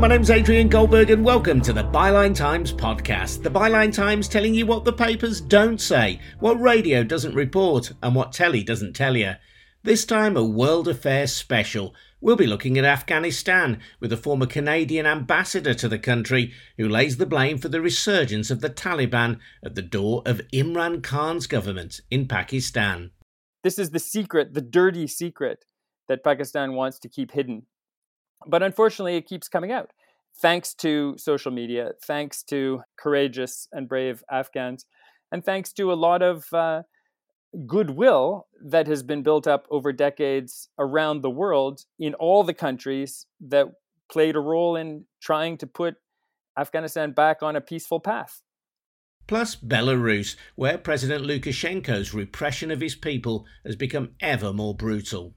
My name's Adrian Goldberg, and welcome to the Byline Times podcast. The Byline Times telling you what the papers don't say, what radio doesn't report, and what telly doesn't tell you. This time, a World Affairs special. We'll be looking at Afghanistan with a former Canadian ambassador to the country who lays the blame for the resurgence of the Taliban at the door of Imran Khan's government in Pakistan. This is the secret, the dirty secret that Pakistan wants to keep hidden but unfortunately, it keeps coming out. Thanks to social media, thanks to courageous and brave Afghans, and thanks to a lot of uh, goodwill that has been built up over decades around the world in all the countries that played a role in trying to put Afghanistan back on a peaceful path. Plus, Belarus, where President Lukashenko's repression of his people has become ever more brutal.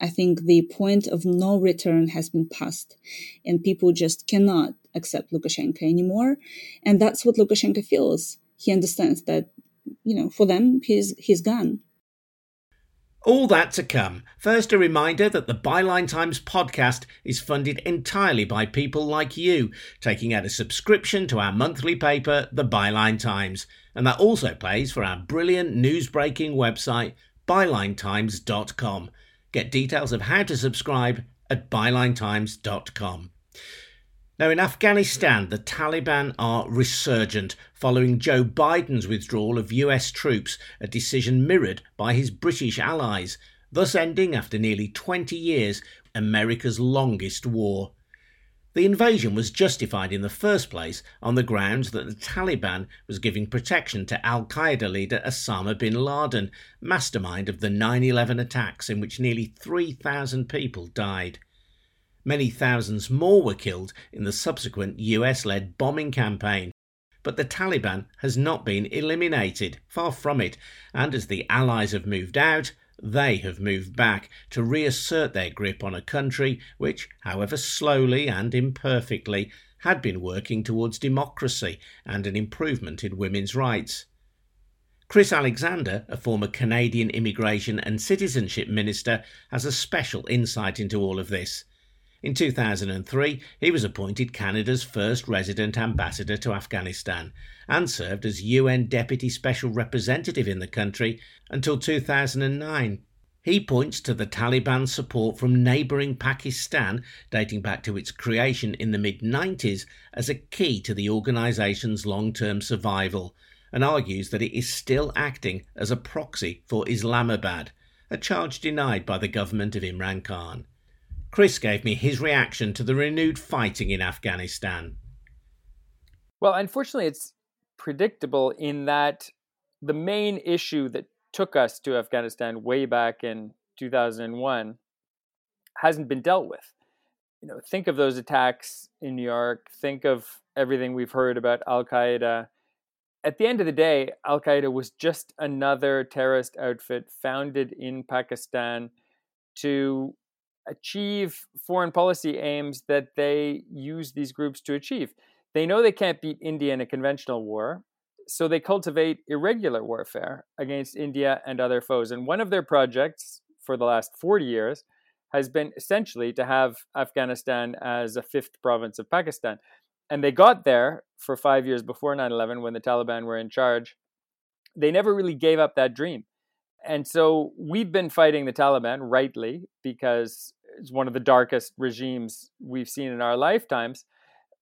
I think the point of no return has been passed, and people just cannot accept Lukashenko anymore. And that's what Lukashenko feels. He understands that, you know, for them, he's he's gone. All that to come. First, a reminder that the Byline Times podcast is funded entirely by people like you, taking out a subscription to our monthly paper, The Byline Times. And that also pays for our brilliant news breaking website, bylinetimes.com. Get details of how to subscribe at bylinetimes.com. Now, in Afghanistan, the Taliban are resurgent following Joe Biden's withdrawal of US troops, a decision mirrored by his British allies, thus ending, after nearly 20 years, America's longest war. The invasion was justified in the first place on the grounds that the Taliban was giving protection to Al Qaeda leader Osama bin Laden, mastermind of the 9 11 attacks in which nearly 3,000 people died. Many thousands more were killed in the subsequent US led bombing campaign. But the Taliban has not been eliminated, far from it, and as the Allies have moved out, they have moved back to reassert their grip on a country which, however slowly and imperfectly, had been working towards democracy and an improvement in women's rights. Chris Alexander, a former Canadian immigration and citizenship minister, has a special insight into all of this. In 2003, he was appointed Canada's first resident ambassador to Afghanistan and served as UN Deputy Special Representative in the country until 2009. He points to the Taliban's support from neighbouring Pakistan, dating back to its creation in the mid 90s, as a key to the organisation's long term survival, and argues that it is still acting as a proxy for Islamabad, a charge denied by the government of Imran Khan. Chris gave me his reaction to the renewed fighting in Afghanistan. Well, unfortunately, it's predictable in that the main issue that took us to Afghanistan way back in 2001 hasn't been dealt with. You know, think of those attacks in New York, think of everything we've heard about Al Qaeda. At the end of the day, Al Qaeda was just another terrorist outfit founded in Pakistan to achieve foreign policy aims that they use these groups to achieve. They know they can't beat India in a conventional war, so they cultivate irregular warfare against India and other foes. And one of their projects for the last 40 years has been essentially to have Afghanistan as a fifth province of Pakistan. And they got there for five years before 9 11 when the Taliban were in charge. They never really gave up that dream. And so we've been fighting the Taliban rightly because it's one of the darkest regimes we've seen in our lifetimes.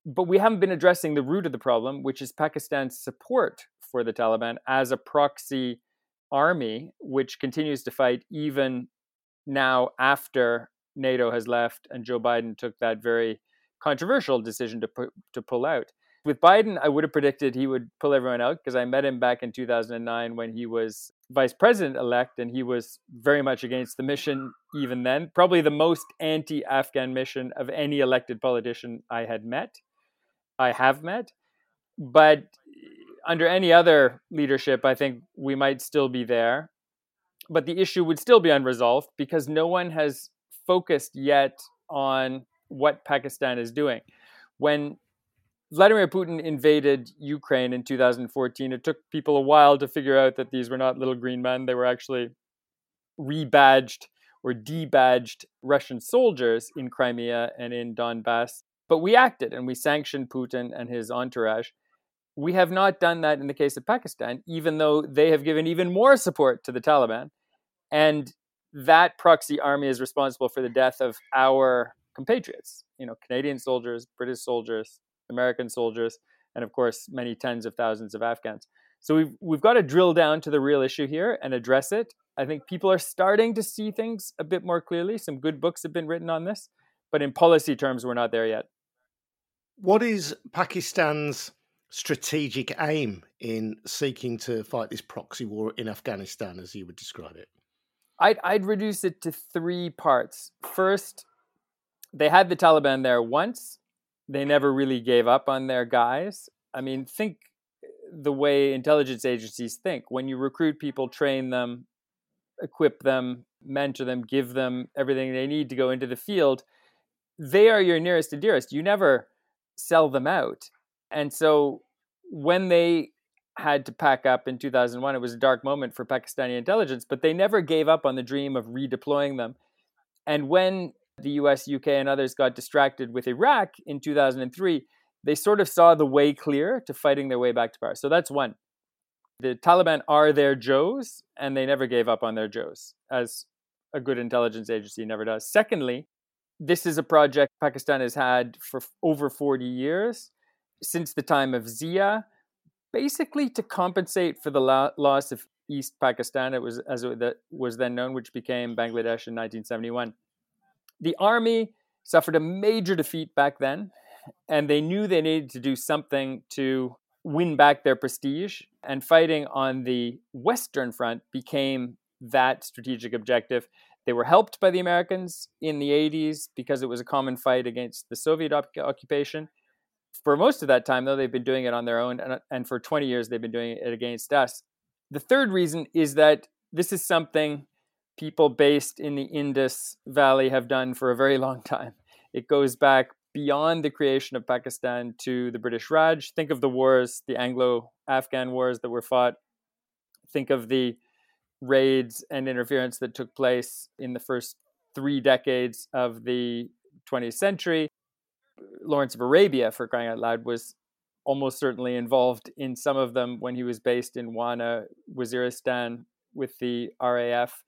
But we haven't been addressing the root of the problem, which is Pakistan's support for the Taliban as a proxy army, which continues to fight even now after NATO has left and Joe Biden took that very controversial decision to to pull out. With Biden, I would have predicted he would pull everyone out because I met him back in 2009 when he was vice president elect, and he was very much against the mission even then. Probably the most anti Afghan mission of any elected politician I had met, I have met. But under any other leadership, I think we might still be there. But the issue would still be unresolved because no one has focused yet on what Pakistan is doing. When Vladimir Putin invaded Ukraine in 2014. It took people a while to figure out that these were not little green men. They were actually rebadged or debadged Russian soldiers in Crimea and in Donbass. But we acted and we sanctioned Putin and his entourage. We have not done that in the case of Pakistan, even though they have given even more support to the Taliban. And that proxy army is responsible for the death of our compatriots, you know, Canadian soldiers, British soldiers, American soldiers, and of course, many tens of thousands of Afghans. So we've we've got to drill down to the real issue here and address it. I think people are starting to see things a bit more clearly. Some good books have been written on this, but in policy terms, we're not there yet. What is Pakistan's strategic aim in seeking to fight this proxy war in Afghanistan, as you would describe it? I'd, I'd reduce it to three parts. First, they had the Taliban there once. They never really gave up on their guys. I mean, think the way intelligence agencies think. When you recruit people, train them, equip them, mentor them, give them everything they need to go into the field, they are your nearest and dearest. You never sell them out. And so when they had to pack up in 2001, it was a dark moment for Pakistani intelligence, but they never gave up on the dream of redeploying them. And when the US, UK, and others got distracted with Iraq in 2003, they sort of saw the way clear to fighting their way back to power. So that's one. The Taliban are their Joes, and they never gave up on their Joes, as a good intelligence agency never does. Secondly, this is a project Pakistan has had for over 40 years, since the time of Zia, basically to compensate for the loss of East Pakistan, it was as it was then known, which became Bangladesh in 1971. The army suffered a major defeat back then, and they knew they needed to do something to win back their prestige. And fighting on the Western Front became that strategic objective. They were helped by the Americans in the 80s because it was a common fight against the Soviet op- occupation. For most of that time, though, they've been doing it on their own, and, and for 20 years, they've been doing it against us. The third reason is that this is something people based in the Indus Valley have done for a very long time. It goes back beyond the creation of Pakistan to the British Raj. Think of the wars, the Anglo Afghan wars that were fought. Think of the raids and interference that took place in the first three decades of the 20th century. Lawrence of Arabia, for crying out loud, was almost certainly involved in some of them when he was based in Wana, Waziristan, with the RAF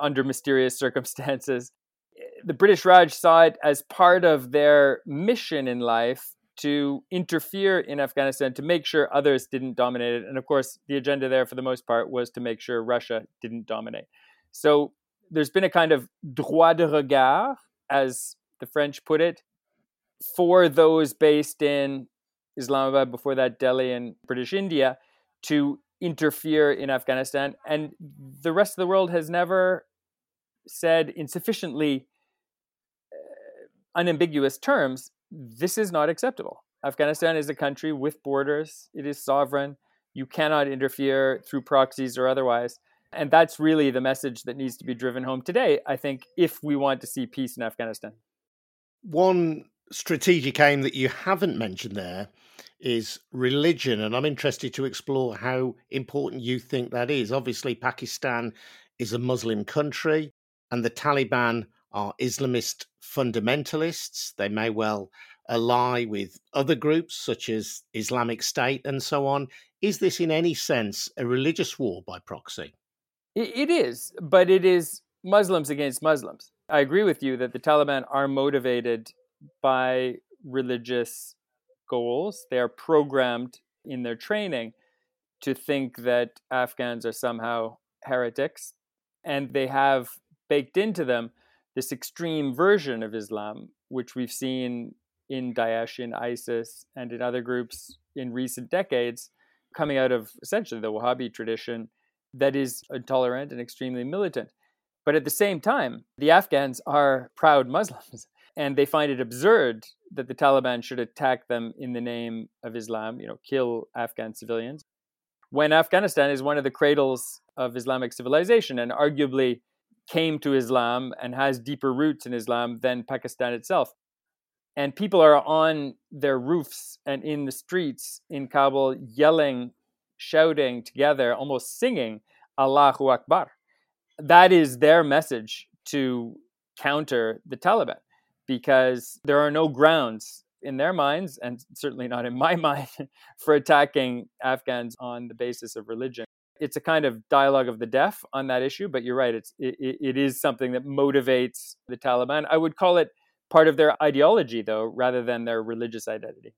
under mysterious circumstances. Eh, the British Raj saw it as part of their mission in life to interfere in Afghanistan to make sure others didn't dominate it. And of course, the agenda there for the most part was to make sure Russia didn't dominate. So there's been a kind of droit de regard, as the French put it, for those based in Islamabad, before that, Delhi and British India, to interfere in Afghanistan. And the rest of the world has never said in sufficiently uh, unambiguous terms this is not acceptable. Afghanistan is a country with borders, it is sovereign. You cannot interfere through proxies or otherwise. And that's really the message that needs to be driven home today, I think, if we want to see peace in Afghanistan. One strategic aim that you haven't mentioned there is religion. And I'm interested to explore how important you think that is. Obviously, Pakistan is a Muslim country, and the Taliban are Islamist fundamentalists. They may well ally with other groups such as Islamic State and so on. Is this in any sense a religious war by proxy? It is, but it is Muslims against Muslims. I agree with you that the Taliban are motivated by religious goals. They are programmed in their training to think that Afghans are somehow heretics, and they have baked into them this extreme version of Islam, which we've seen in Daesh, in ISIS, and in other groups in recent decades, coming out of essentially the Wahhabi tradition that is intolerant and extremely militant. But at the same time, the Afghans are proud Muslims and they find it absurd that the Taliban should attack them in the name of Islam, you know, kill Afghan civilians, when Afghanistan is one of the cradles of Islamic civilization and arguably came to Islam and has deeper roots in Islam than Pakistan itself. And people are on their roofs and in the streets in Kabul yelling, shouting together, almost singing Allahu Akbar. That is their message to counter the Taliban because there are no grounds in their minds, and certainly not in my mind, for attacking Afghans on the basis of religion. It's a kind of dialogue of the deaf on that issue, but you're right. It's it, it is something that motivates the Taliban. I would call it part of their ideology, though, rather than their religious identity.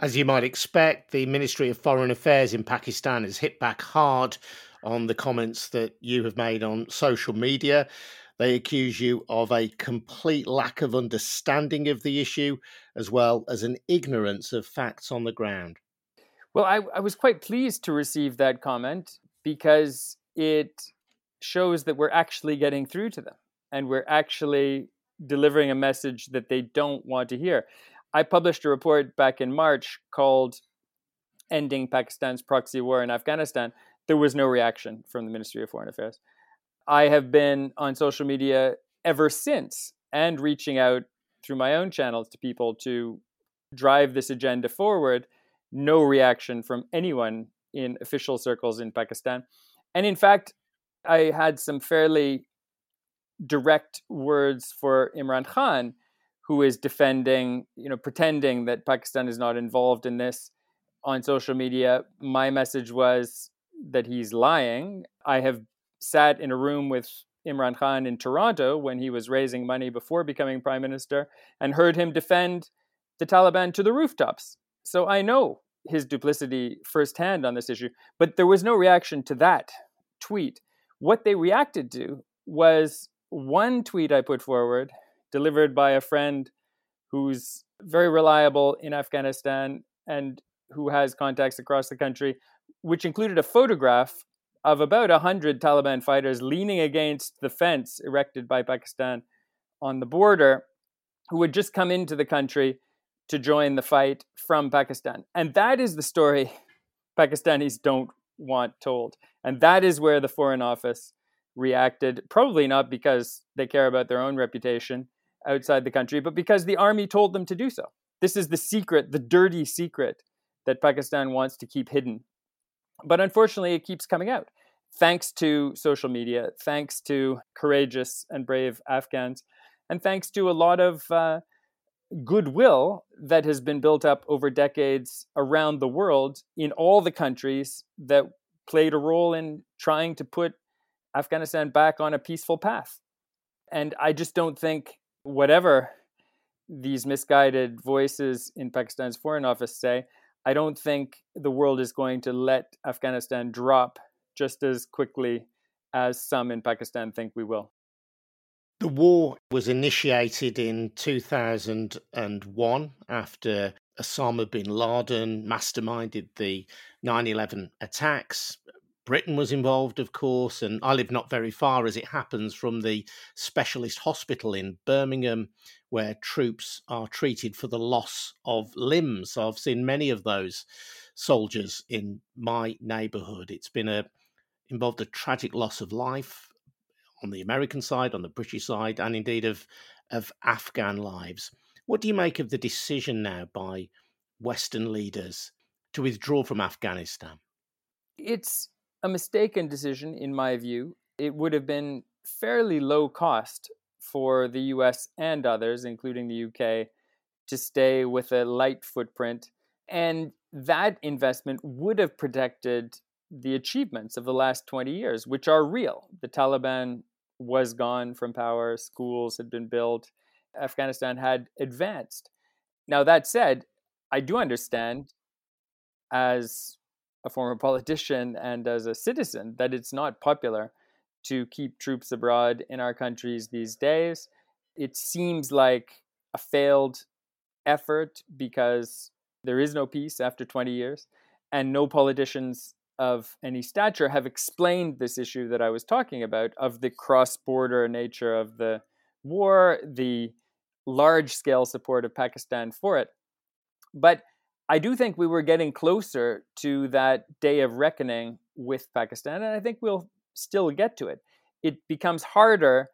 As you might expect, the Ministry of Foreign Affairs in Pakistan has hit back hard on the comments that you have made on social media. They accuse you of a complete lack of understanding of the issue, as well as an ignorance of facts on the ground. Well, I, I was quite pleased to receive that comment because it shows that we're actually getting through to them and we're actually delivering a message that they don't want to hear. I published a report back in March called Ending Pakistan's Proxy War in Afghanistan. There was no reaction from the Ministry of Foreign Affairs. I have been on social media ever since and reaching out through my own channels to people to drive this agenda forward. No reaction from anyone in official circles in Pakistan. And in fact, I had some fairly direct words for Imran Khan, who is defending, you know, pretending that Pakistan is not involved in this on social media. My message was that he's lying. I have sat in a room with Imran Khan in Toronto when he was raising money before becoming prime minister and heard him defend the Taliban to the rooftops. So I know his duplicity firsthand on this issue, but there was no reaction to that tweet. What they reacted to was one tweet I put forward, delivered by a friend who's very reliable in Afghanistan and who has contacts across the country, which included a photograph of about 100 Taliban fighters leaning against the fence erected by Pakistan on the border who had just come into the country to join the fight from Pakistan. And that is the story Pakistanis don't want told. And that is where the Foreign Office reacted, probably not because they care about their own reputation outside the country, but because the army told them to do so. This is the secret, the dirty secret that Pakistan wants to keep hidden but unfortunately, it keeps coming out. Thanks to social media, thanks to courageous and brave Afghans, and thanks to a lot of uh, goodwill that has been built up over decades around the world in all the countries that played a role in trying to put Afghanistan back on a peaceful path. And I just don't think whatever these misguided voices in Pakistan's foreign office say, I don't think the world is going to let Afghanistan drop just as quickly as some in Pakistan think we will. The war was initiated in 2001 after Osama bin Laden masterminded the 9 11 attacks. Britain was involved, of course, and I live not very far, as it happens, from the specialist hospital in Birmingham, where troops are treated for the loss of limbs. I've seen many of those soldiers in my neighbourhood. It's been a involved a tragic loss of life on the American side, on the British side, and indeed of of Afghan lives. What do you make of the decision now by Western leaders to withdraw from Afghanistan? It's a mistaken decision, in my view. It would have been fairly low cost for the US and others, including the UK, to stay with a light footprint. And that investment would have protected the achievements of the last 20 years, which are real. The Taliban was gone from power, schools had been built, Afghanistan had advanced. Now, that said, I do understand as a former politician and as a citizen that it's not popular to keep troops abroad in our countries these days. It seems like a failed effort because there is no peace after 20 years, and no politicians of any stature have explained this issue that I was talking about of the cross border nature of the war, the large scale support of Pakistan for it. But I do think we were getting closer to that day of reckoning with Pakistan, and I think we'll still get to it. It becomes harder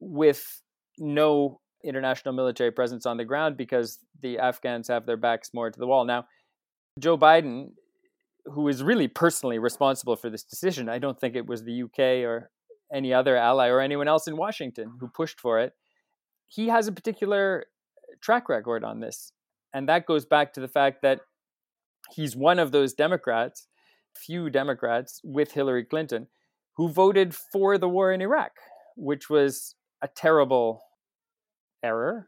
with no international military presence on the ground because the Afghans have their backs more to the wall. Now, Joe Biden, who is really personally responsible for this decision, I don't think it was the UK or any other ally or anyone else in Washington who mm-hmm. pushed for it. He has a particular uh, track record on this. And that goes back to the fact that he's one of those Democrats, few Democrats with Hillary Clinton, who voted for the war in Iraq, which was a terrible error,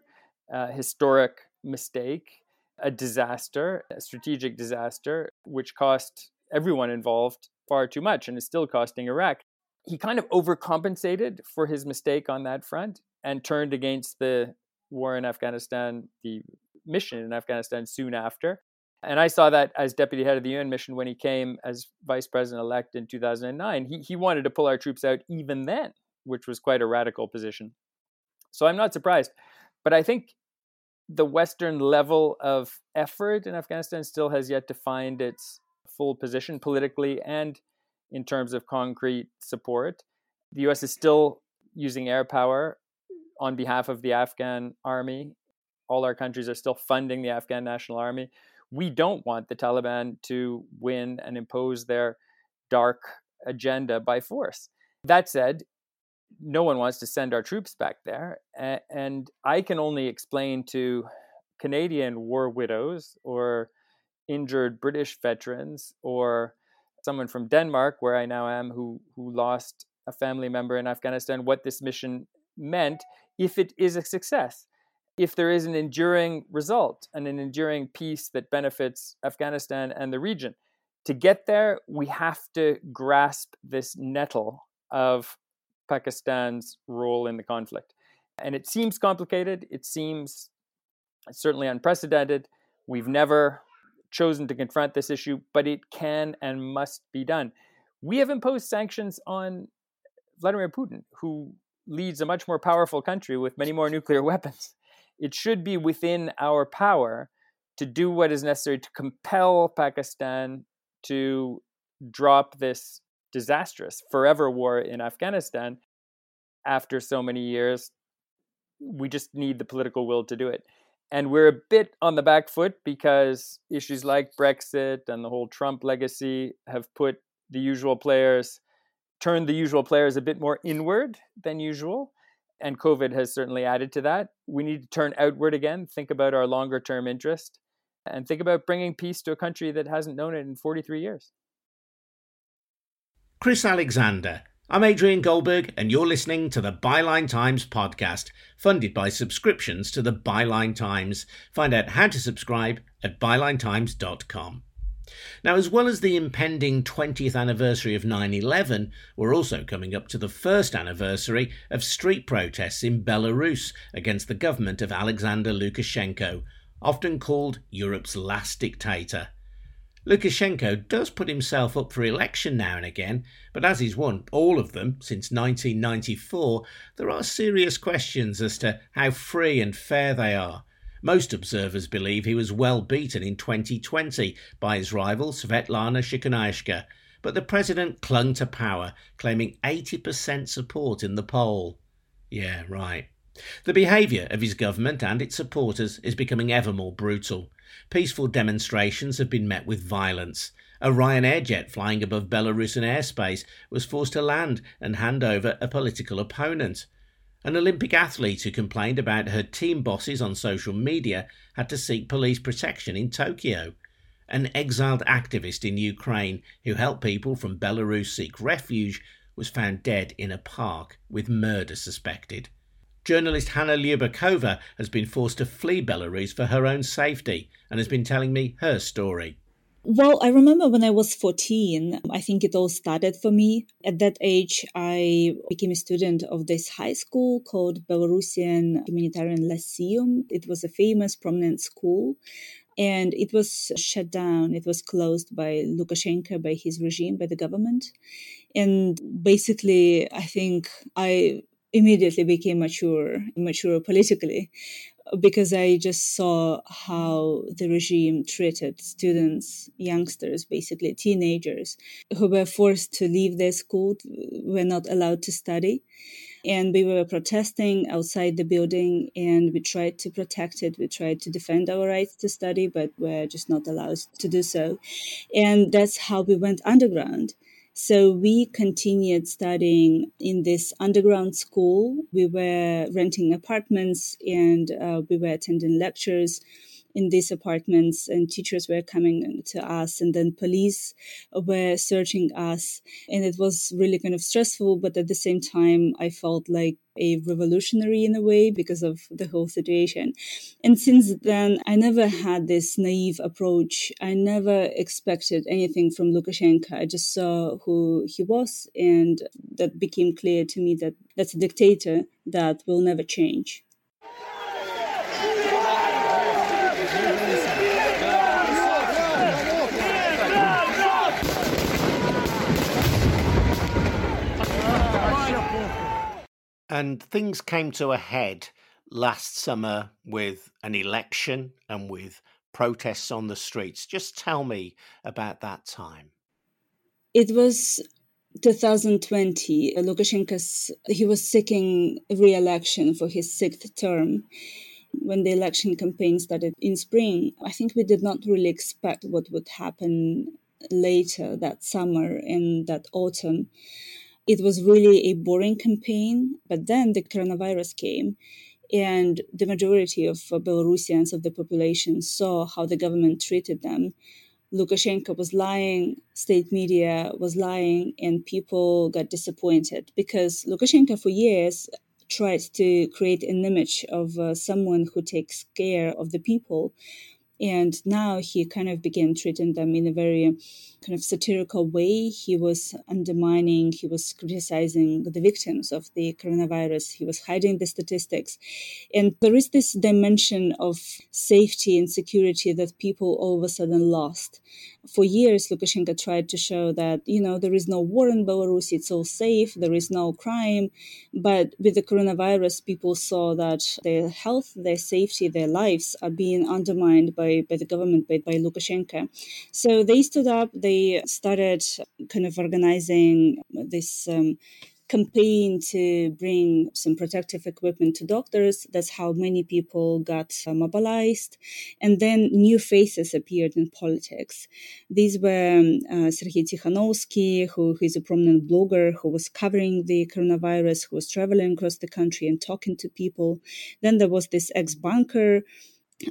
a historic mistake, a disaster, a strategic disaster, which cost everyone involved far too much and is still costing Iraq. He kind of overcompensated for his mistake on that front and turned against the war in Afghanistan, the mission in Afghanistan soon after. And I saw that as deputy head of the UN mission when he came as vice president elect in 2009. He, he wanted to pull our troops out even then, which was quite a radical position. So I'm not surprised. But I think the Western level of effort in Afghanistan still has yet to find its full position politically and in terms of concrete support. The US is still using air power on behalf of the Afghan army. All our countries are still funding the Afghan National Army. We don't want the Taliban to win and impose their dark agenda by force. That said, no one wants to send our troops back there. And I can only explain to Canadian war widows or injured British veterans or someone from Denmark, where I now am, who, who lost a family member in Afghanistan, what this mission meant if it is a success, if there is an enduring result and an enduring peace that benefits Afghanistan and the region. To get there, we have to grasp this nettle of Pakistan's role in the conflict. And it seems complicated, it seems certainly unprecedented. We've never chosen to confront this issue, but it can and must be done. We have imposed sanctions on Vladimir Putin, who leads a much more powerful country with many more nuclear weapons. It should be within our power to do what is necessary to compel Pakistan to drop this disastrous forever war in Afghanistan after so many years. We just need the political will to do it. And we're a bit on the back foot because issues like Brexit and the whole Trump legacy have put the usual players turned the usual players a bit more inward than usual. And COVID has certainly added to that. We need to turn outward again, think about our longer term interest, and think about bringing peace to a country that hasn't known it in 43 years. Chris Alexander. I'm Adrian Goldberg, and you're listening to the Byline Times podcast, funded by subscriptions to the Byline Times. Find out how to subscribe at bylinetimes.com. Now, as well as the impending 20th anniversary of 9 11, we're also coming up to the first anniversary of street protests in Belarus against the government of Alexander Lukashenko, often called Europe's last dictator. Lukashenko does put himself up for election now and again, but as he's won all of them since 1994, there are serious questions as to how free and fair they are. Most observers believe he was well beaten in 2020 by his rival Svetlana Tikhanovskaya, but the president clung to power, claiming 80% support in the poll. Yeah, right. The behaviour of his government and its supporters is becoming ever more brutal. Peaceful demonstrations have been met with violence. A Ryanair jet flying above Belarusian airspace was forced to land and hand over a political opponent. An Olympic athlete who complained about her team bosses on social media had to seek police protection in Tokyo. An exiled activist in Ukraine who helped people from Belarus seek refuge was found dead in a park with murder suspected. Journalist Hanna Lyubakova has been forced to flee Belarus for her own safety and has been telling me her story. Well, I remember when I was 14, I think it all started for me. At that age, I became a student of this high school called Belarusian Humanitarian Lyceum. It was a famous, prominent school. And it was shut down. It was closed by Lukashenko, by his regime, by the government. And basically, I think I immediately became mature, mature politically because I just saw how the regime treated students, youngsters, basically teenagers, who were forced to leave their school, were not allowed to study. And we were protesting outside the building and we tried to protect it. We tried to defend our rights to study, but we're just not allowed to do so. And that's how we went underground. So we continued studying in this underground school. We were renting apartments and uh, we were attending lectures in these apartments and teachers were coming to us and then police were searching us and it was really kind of stressful but at the same time i felt like a revolutionary in a way because of the whole situation. And since then i never had this naive approach. I never expected anything from lukashenko. I just saw who he was and that became clear to me that that's a dictator that will never change And things came to a head last summer with an election and with protests on the streets. Just tell me about that time. It was 2020. Lukashenko he was seeking re-election for his sixth term. When the election campaign started in spring, I think we did not really expect what would happen later that summer and that autumn. It was really a boring campaign, but then the coronavirus came and the majority of Belarusians of the population saw how the government treated them. Lukashenko was lying, state media was lying, and people got disappointed because Lukashenko, for years, tried to create an image of uh, someone who takes care of the people. And now he kind of began treating them in a very kind of satirical way. He was undermining, he was criticizing the victims of the coronavirus, he was hiding the statistics. And there is this dimension of safety and security that people all of a sudden lost. For years, Lukashenko tried to show that, you know, there is no war in Belarus, it's all safe, there is no crime. But with the coronavirus, people saw that their health, their safety, their lives are being undermined by, by the government, by, by Lukashenko. So they stood up, they started kind of organizing this um, campaign to bring some protective equipment to doctors. That's how many people got uh, mobilized. And then new faces appeared in politics. These were um, uh, Sergei Tikhanovsky, who, who is a prominent blogger who was covering the coronavirus, who was traveling across the country and talking to people. Then there was this ex banker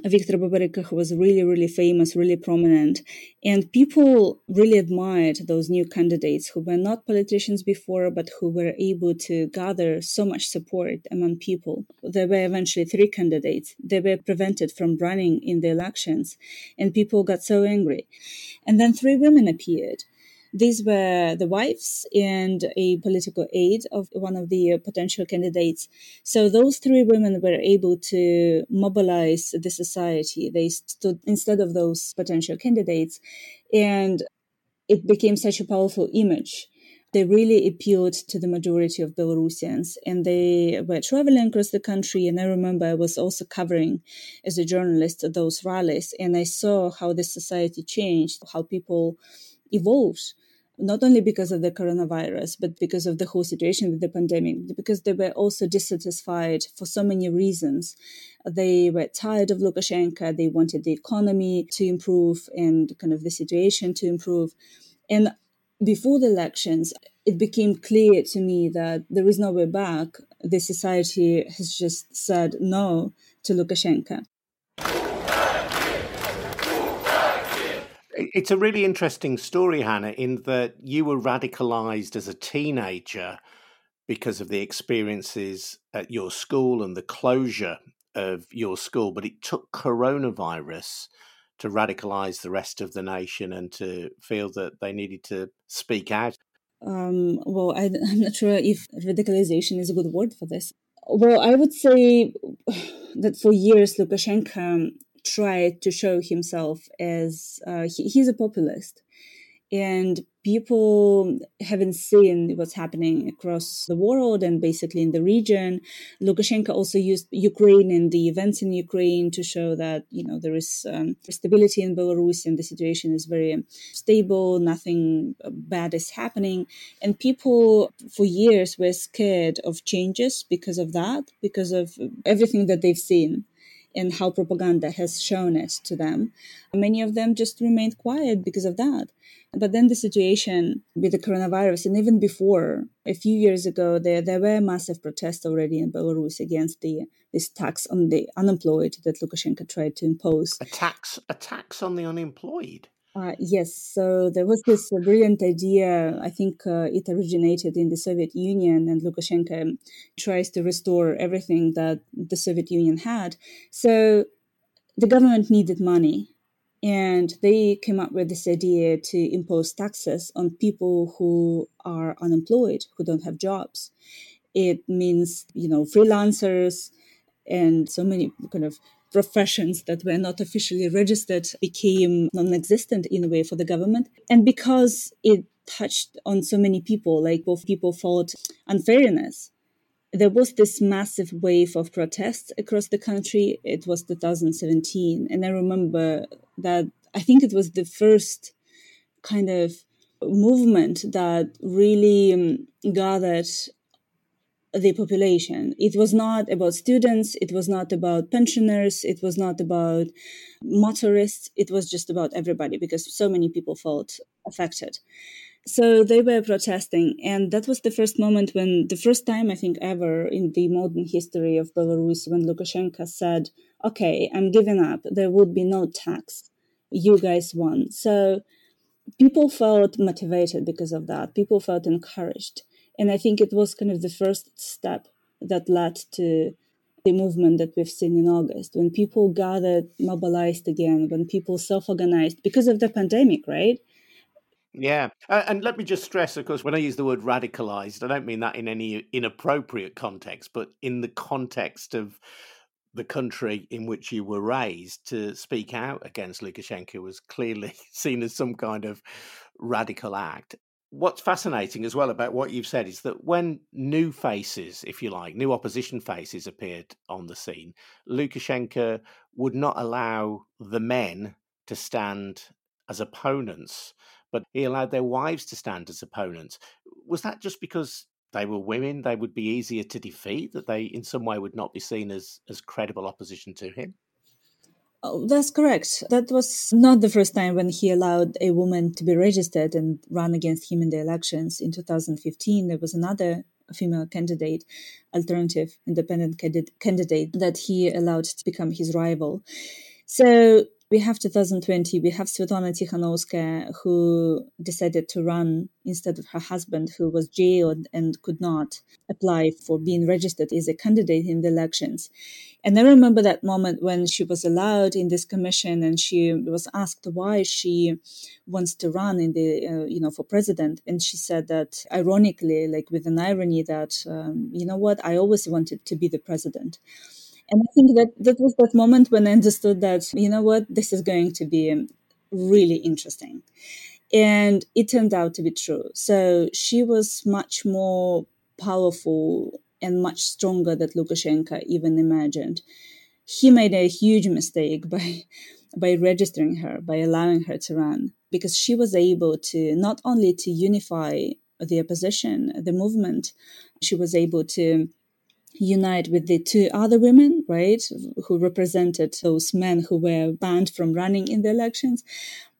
Viktor Babarika, who was really, really famous, really prominent. And people really admired those new candidates who were not politicians before, but who were able to gather so much support among people. There were eventually three candidates. They were prevented from running in the elections, and people got so angry. And then three women appeared these were the wives and a political aide of one of the uh, potential candidates. So those three women were able to mobilize the society. They stood instead of those potential candidates, and it became such a powerful image they really appealed to the majority of Belarusians and they were traveling across the country. And I remember I was also covering as a journalist those rallies and I saw how the society changed, how people evolved not only because of the coronavirus, but because of the whole situation with the pandemic, because they were also dissatisfied for so many reasons. They were tired of Lukashenko, they wanted the economy to improve and kind of the situation to improve. And before the elections, it became clear to me that there is no way back. The society has just said no to Lukashenko. It's a really interesting story, Hanna, in that you were radicalized as a teenager because of the experiences at your school and the closure of your school, but it took coronavirus to radicalize the rest of the nation and to feel that they needed to speak out. Um, well, I, am not sure if radicalization is a good word for this. Well, I would say that for years Lukashenko tried to show himself as uh, he, he's a populist and people haven't seen what's happening across the world and basically in the region. Lukashenko also used Ukraine and the events in Ukraine to show that you know there is um, stability in Belarus and the situation is very stable. Nothing bad is happening, and people for years were scared of changes because of that, because of everything that they've seen and how propaganda has shown it to them. Many of them just remained quiet because of that. But then the situation with the coronavirus, and even before, a few years ago, there, there were massive protests already in Belarus against the this tax on the unemployed that Lukashenko tried to impose. A tax, a tax on the unemployed. Uh, yes, so there was this brilliant idea. I think uh, it originated in the Soviet Union, and Lukashenko tries to restore everything that the Soviet Union had. So the government needed money, and they came up with this idea to impose taxes on people who are unemployed, who don't have jobs. It means, you know, freelancers and so many kind of professions that were not officially registered became non existent in a way for the government. And because it touched on so many people, like both people felt unfairness. There was this massive wave of protests across the country. It was 2017. And I remember that I think it was the first kind of movement that really um, gathered the population. It was not about students, it was not about pensioners, it was not about motorists, it was just about everybody because so many people felt affected. So they were protesting, and that was the first moment when, the first time I think ever in the modern history of Belarus, when Lukashenko said, Okay, I'm giving up, there would be no tax. You guys won. So people felt motivated because of that, people felt encouraged. And I think it was kind of the first step that led to the movement that we've seen in August, when people gathered, mobilized again, when people self organized because of the pandemic, right? Yeah. Uh, and let me just stress, of course, when I use the word radicalized, I don't mean that in any inappropriate context, but in the context of the country in which you were raised to speak out against Lukashenko was clearly seen as some kind of radical act what's fascinating as well about what you've said is that when new faces, if you like, new opposition faces appeared on the scene, Lukashenko would not allow the men to stand as opponents, but he allowed their wives to stand as opponents. Was that just because they were women, they would be easier to defeat, that they in some way would not be seen as, as credible opposition to him? Oh, that's correct. That was not the first time when he allowed a woman to be registered and run against him in the elections. In 2015, there was another female candidate, alternative independent candidate, that he allowed to become his rival. So we have 2020, we have Svetlana Tikhanovskaya, who decided to run instead of her husband, who was jailed and could not apply for being registered as a candidate in the elections. And I remember that moment when she was allowed in this commission and she was asked why she wants to run in the, uh, you know, for president. And she said that ironically, like with an irony that, um, you know what, I always wanted to be the president. And I think that that was that moment when I understood that, you know what, this is going to be really interesting. And it turned out to be true. So she was much more powerful and much stronger than Lukashenko even imagined. He made a huge mistake by by registering her, by allowing her to run, because she was able to not only to unify the opposition, the movement, she was able to unite with the two other women, right, who represented those men who were banned from running in the elections.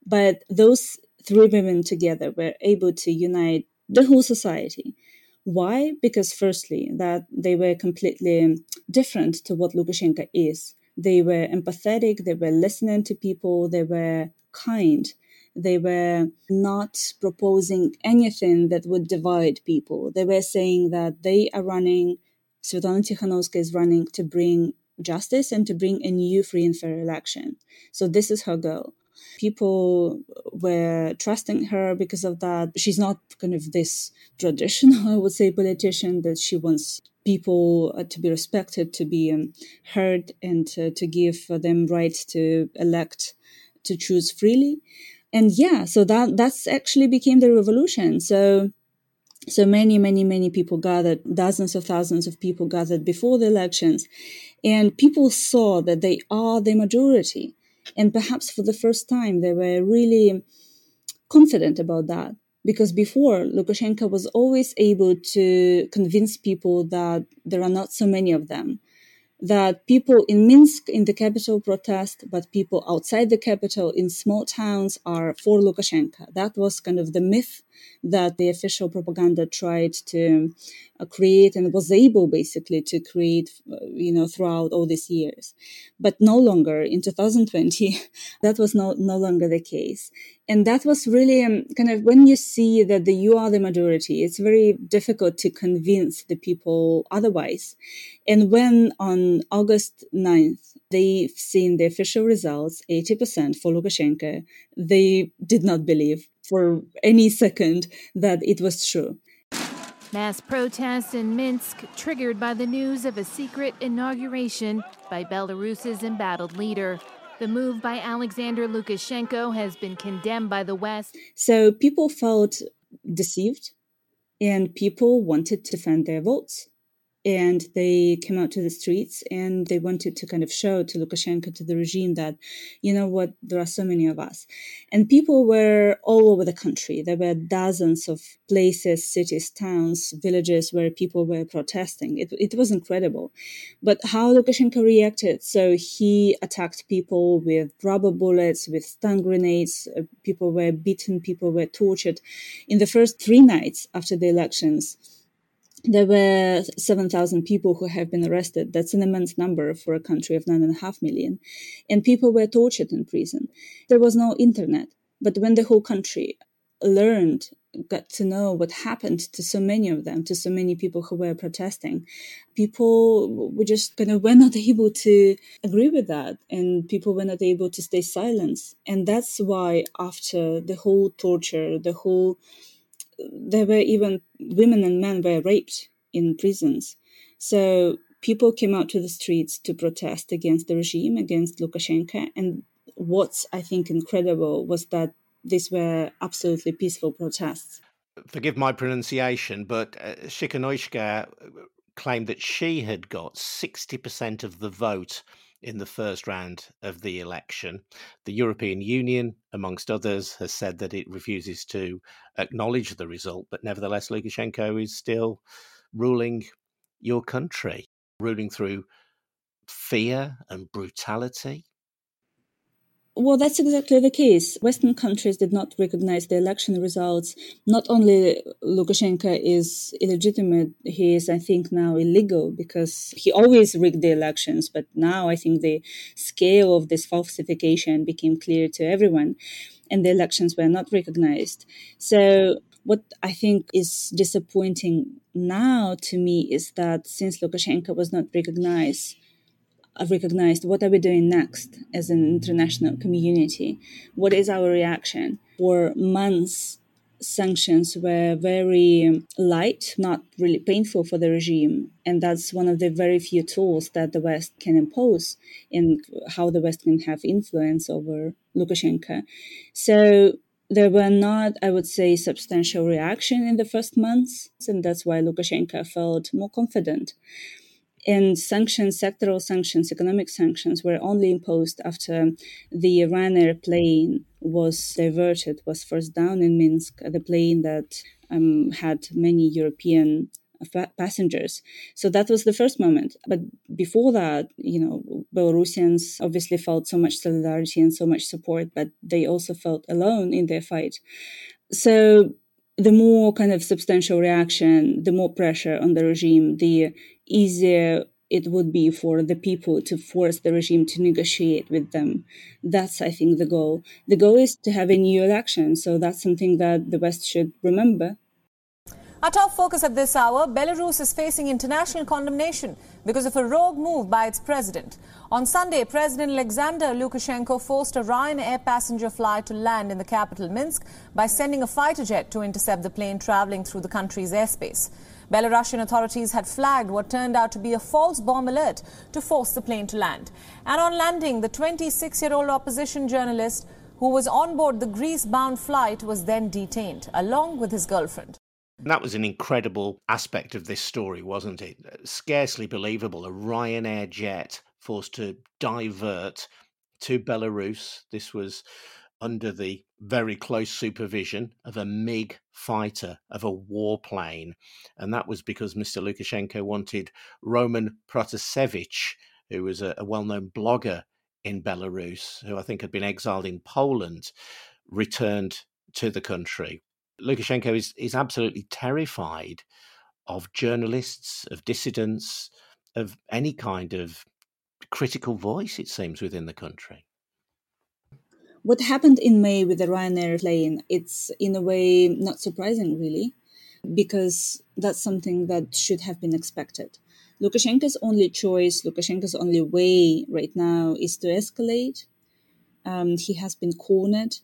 But those three women together were able to unite the whole society. Why? Because, firstly, that they were completely different to what Lukashenko is. They were empathetic, they were listening to people, they were kind. They were not proposing anything that would divide people. They were saying that they are running Svetlana Tikhanovskaya is running to bring justice and to bring a new free and fair election. So this is her goal. People were trusting her because of that. She's not kind of this traditional, I would say, politician that she wants people uh, to be respected, to be um, heard, and uh, to give them right to elect, to choose freely. And yeah, so that that's actually became the revolution. So so many, many, many people gathered, dozens of thousands of people gathered before the elections, and people saw that they are the majority. And perhaps for the first time, they were really confident about that. Because before, Lukashenko was always able to convince people that there are not so many of them. that people in Minsk, in the capital, protest, but people outside the capital in small towns are for Lukashenko. That was kind of the myth that the official propaganda tried to uh, create and was able basically to create, uh, you know, throughout all these years. But no longer in 2020, that was no, no longer the case. And that was really um, kind of when you see that the, you are the majority, it's very difficult to convince the people otherwise. And when on August 9th, they've seen the official results, 80% for Lukashenko, they did not believe for any second that it was true. Mass protests in Minsk triggered by the news of a secret inauguration by Belarus's embattled leader. The move by Alexander Lukashenko has been condemned by the West. So people felt deceived and people wanted to defend their votes and they came out to the streets and they wanted to kind of show to Lukashenko, to the regime that, you know what, there are so many of us. And people were all over the country. There were dozens of places, cities, towns, villages where people were protesting. It, it was incredible. But how Lukashenko reacted, so he attacked people with rubber bullets, with stun grenades. Uh, people were beaten, people were tortured. In the first three nights after the elections, there were 7,000 people who have been arrested. That's an immense number for a country of 9.5 million. And people were tortured in prison. There was no internet. But when the whole country learned, got to know what happened to so many of them, to so many people who were protesting, people were just kind of were not able to agree with that. And people were not able to stay silent. And that's why after the whole torture, the whole there were even women and men were raped in prisons. So people came out to the streets to protest against the regime, against Lukashenko. And what's, I think, incredible was that these were absolutely peaceful protests. Forgive my pronunciation, but uh, Tsikhanouskaya claimed that she had got 60% of the vote in the first round of the election. The European Union, amongst others, has said that it refuses to acknowledge the result, but nevertheless, Lukashenko is still ruling your country, ruling through fear and brutality. Well, that's exactly the case. Western countries did not recognize the election results. Not only Lukashenko is illegitimate, he is, I think, now illegal because he always rigged the elections. But now I think the scale of this falsification became clear to everyone, and the elections were not recognized. So, what I think is disappointing now to me is that since Lukashenko was not recognized, recognized what are we doing next as an international community? What is our reaction? For months sanctions were very light not really painful for the regime. And that's one of the very few tools that the west can impose in how the west can have influence over lukashenko. So there were not, I would say, substantial reaction in the first months, and that's why Lukashenko felt more confident. And sanctions, sectoral sanctions, economic sanctions were only imposed after the Ryanair plane was diverted, was first down in Minsk, the plane that um, had many European passengers. So that was the first moment. But before that, you know, Belarusians obviously felt so much solidarity and so much support, but they also felt alone in their fight. So the more kind of substantial reaction, the more pressure on the regime, the easier it would be for the people to force the regime to negotiate with them. That's, I think, the goal. The goal is to have a new election. So that's something that the West should remember. Our top focus at this hour Belarus is facing international condemnation because of a rogue move by its president. On Sunday, President Alexander Lukashenko forced a Ryanair passenger flight to land in the capital, Minsk, by sending a fighter jet to intercept the plane traveling through the country's airspace. Belarusian authorities had flagged what turned out to be a false bomb alert to force the plane to land. And on landing, the 26 year old opposition journalist who was on board the Greece bound flight was then detained, along with his girlfriend. That was an incredible aspect of this story, wasn't it? Uh, scarcely believable. A Ryanair jet forced to divert to Belarus. This was under the very close supervision of a MiG fighter, of a warplane. And that was because Mr. Lukashenko wanted Roman Protasevich, who was a, a well known blogger in Belarus, who I think had been exiled in Poland, returned to the country. Lukashenko is, is absolutely terrified of journalists, of dissidents, of any kind of critical voice, it seems, within the country. What happened in May with the Ryanair plane, it's in a way not surprising, really, because that's something that should have been expected. Lukashenko's only choice, Lukashenko's only way right now is to escalate. Um, he has been cornered.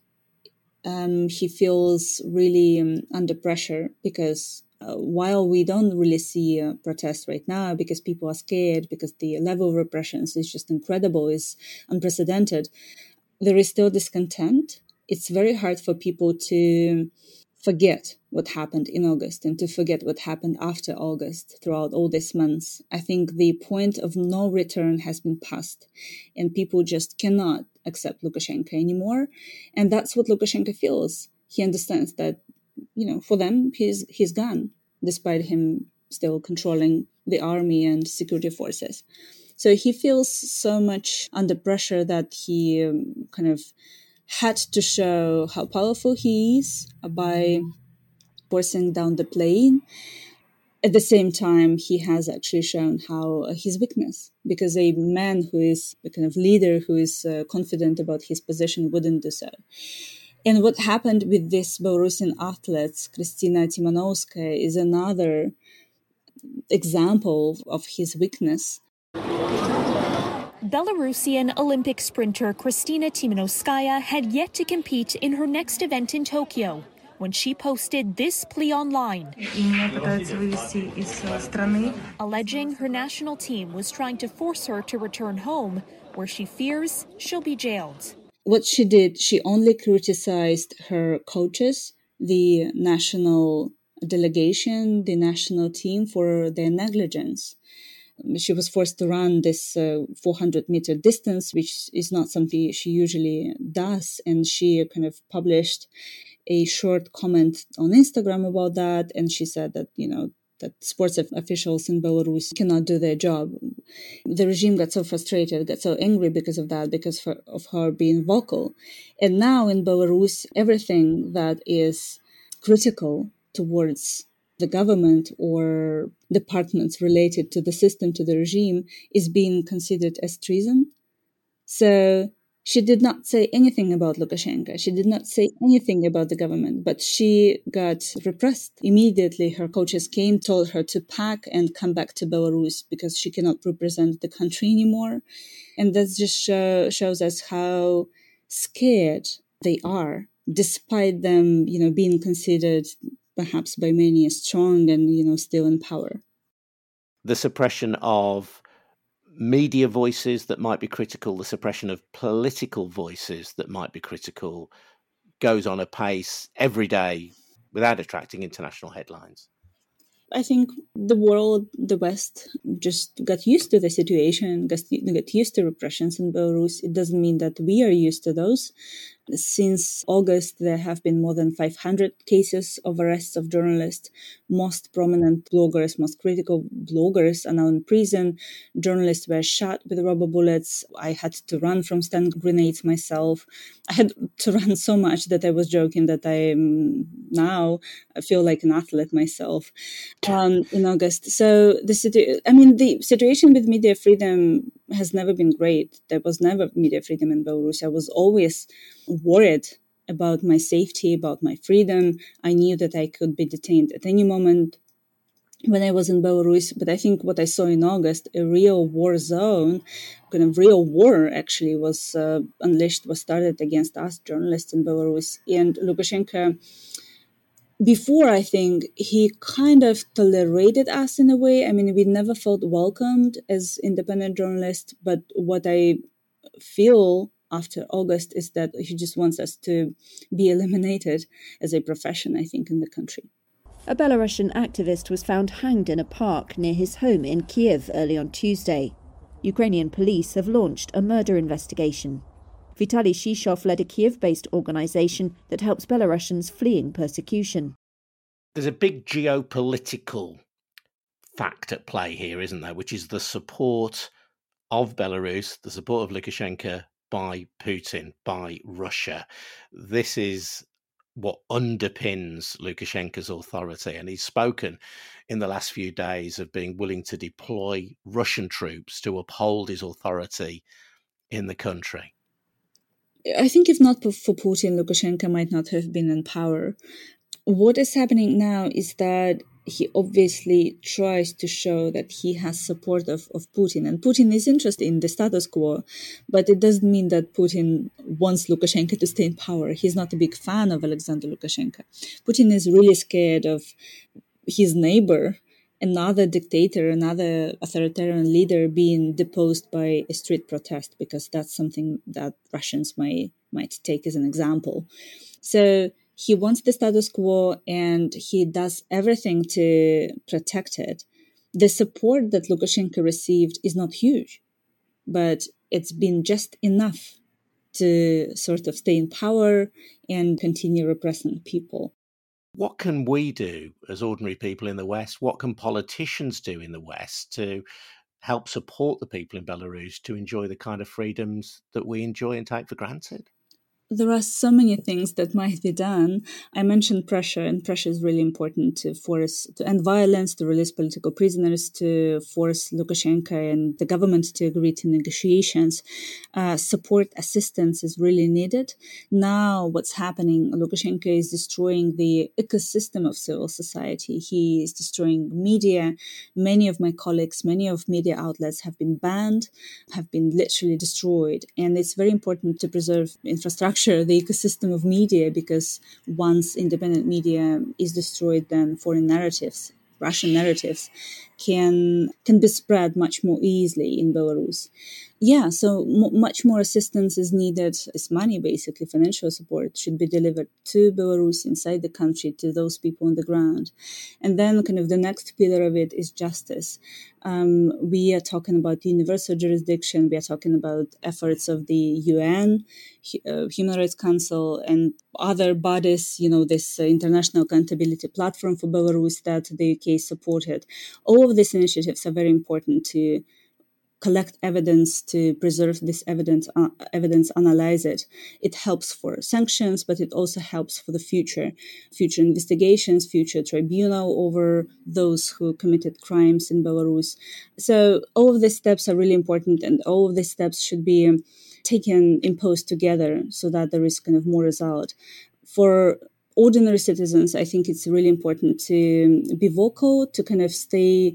Um, he feels really um, under pressure because uh, while we don't really see a protest right now because people are scared, because the level of repressions is just incredible, is unprecedented, there is still discontent. It's very hard for people to forget what happened in August and to forget what happened after August throughout all these months. I think the point of no return has been passed and people just cannot accept Lukashenko anymore. And that's what Lukashenko feels. He understands that, you know, for them, he's, he's gone, despite him still controlling the army and security forces. So he feels so much under pressure that he um, kind of had to show how powerful he is by forcing down the plane. At the same time, he has actually shown how uh, his weakness, because a man who is a kind of leader who is uh, confident about his position wouldn't do so. And what happened with this Belarusian athlete, Kristina Timanovskaya, is another example of his weakness Belarusian Olympic sprinter Kristina Timanovskaya had yet to compete in her next event in Tokyo when she posted this plea online, alleging her national team was trying to force her to return home, where she fears she'll be jailed. What she did, she only criticized her coaches, the national delegation, the national team for their negligence she was forced to run this uh, 400 meter distance, which is not something she usually does. And she kind of published a short comment on Instagram about that. And she said that, you know, that sports officials in Belarus cannot do their job. The regime got so frustrated, got so angry because of that, because of her being vocal. And now in Belarus, everything that is critical towards the government or departments related to the system, to the regime, is being considered as treason. So she did not say anything about Lukashenko. She did not say anything about the government, but she got repressed. Immediately, her coaches came, told her to pack and come back to Belarus because she cannot represent the country anymore. And that just show, shows us how scared they are, despite them, you know, being considered perhaps by many as strong and you know still in power. The suppression of media voices that might be critical, the suppression of political voices that might be critical, goes on apace every day without attracting international headlines. I think the world, the West, just got used to the situation, got, got used to repressions in Belarus. It doesn't mean that we are used to those. Since August, there have been more than 500 cases of arrests of journalists. Most prominent bloggers, most critical bloggers are now in prison. Journalists were shot with rubber bullets. I had to run from stun grenades myself. I had to run so much that I was joking that I now I feel like an athlete myself um, in August. So the situ- I mean, the situation with media freedom has never been great. There was never media freedom in Belarus. I was always worried about my safety, about my freedom. I knew that I could be detained at any moment when I was in Belarus. But I think what I saw in August, a real war zone, kind of real war actually was uh, unleashed, was started against us journalists in Belarus. And Lukashenko before I think he kind of tolerated us in a way. I mean, we never felt welcomed as independent journalists, but what I feel after August is that he just wants us to be eliminated as a profession, I think, in the country. A Belarusian activist was found hanged in a park near his home in Kiev early on Tuesday. Ukrainian police have launched a murder investigation. Vitaly Shishov led a Kiev based organisation that helps Belarusians fleeing persecution. There's a big geopolitical fact at play here, isn't there? Which is the support of Belarus, the support of Lukashenko by Putin, by Russia. This is what underpins Lukashenko's authority. And he's spoken in the last few days of being willing to deploy Russian troops to uphold his authority in the country. I think if not for Putin, Lukashenko might not have been in power. What is happening now is that he obviously tries to show that he has support of, of Putin. And Putin is interested in the status quo, but it doesn't mean that Putin wants Lukashenko to stay in power. He's not a big fan of Alexander Lukashenko. Putin is really scared of his neighbor, another dictator, another authoritarian leader being deposed by a street protest, because that's something that Russians might might take as an example. So he wants the status quo and he does everything to protect it. The support that Lukashenko received is not huge, but it's been just enough to sort of stay in power and continue repressing people. What can we do as ordinary people in the West? What can politicians do in the West to help support the people in Belarus to enjoy the kind of freedoms that we enjoy and take for granted? There are so many things that might be done. I mentioned pressure, and pressure is really important to force to end violence, to release political prisoners, to force Lukashenko and the government to agree to negotiations. Uh, support assistance is really needed. Now, what's happening? Lukashenko is destroying the ecosystem of civil society. He is destroying media. Many of my colleagues, many of media outlets have been banned, have been literally destroyed, and it's very important to preserve infrastructure structure the ecosystem of media because once independent media is destroyed, then foreign narratives, Russian narratives, can can be spread much more easily in Belarus yeah, so m- much more assistance is needed. As money, basically, financial support should be delivered to Belarus inside the country, to those people on the ground. And then, kind of, the next pillar of it is justice. Um, we are talking about universal jurisdiction. We are talking about efforts of the UN, uh, Human Rights Council, and other bodies. You know, this uh, international accountability platform for Belarus that the UK supported. All of these initiatives are very important to collect evidence to preserve this evidence uh, evidence analyze it. It helps for sanctions but it also helps for the future future investigations future tribunal over those who committed crimes in belarus. So all of these steps are really important and all of these steps should be um, taken imposed together so that there is kind of more result. For ordinary citizens i think it's really important to be vocal to kind of stay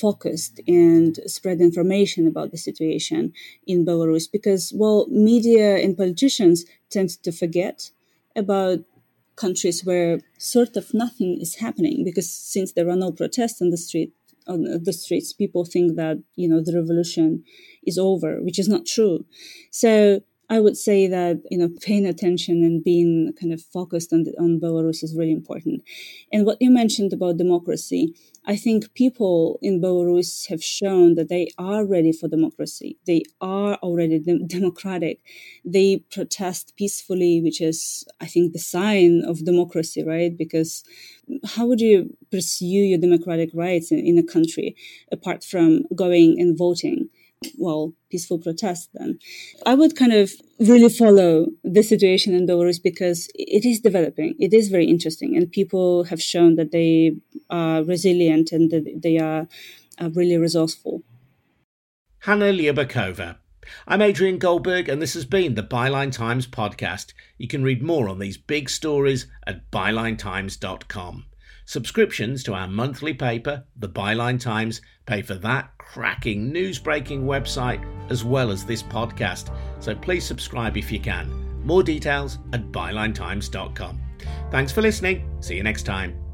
focused and spread information about the situation in Belarus because, well, media and politicians tend to forget about countries where sort of nothing is happening because since there are no protests on the street on the streets people think that you know the revolution is over which is not true. So I would say that you know paying attention and being kind of focused on the, on Belarus is really important. And what you mentioned about democracy, I think people in Belarus have shown that they are ready for democracy. They are already de- democratic. They protest peacefully, which is, I think, the sign of democracy, right? Because how would you pursue your democratic rights in, in a country apart from going and voting? Well, peaceful protest then. I would kind of really follow the situation in Belarus because it is developing. It is very interesting, and people have shown that they are resilient and that they are uh, really resourceful. Hanna Lyubakova. I'm Adrian Goldberg, and this has been the Byline Times podcast. You can read more on these big stories at bylinetimes.com. Subscriptions to our monthly paper, The Byline Times, pay for that cracking news breaking website as well as this podcast. So please subscribe if you can. More details at bylinetimes.com. Thanks for listening. See you next time.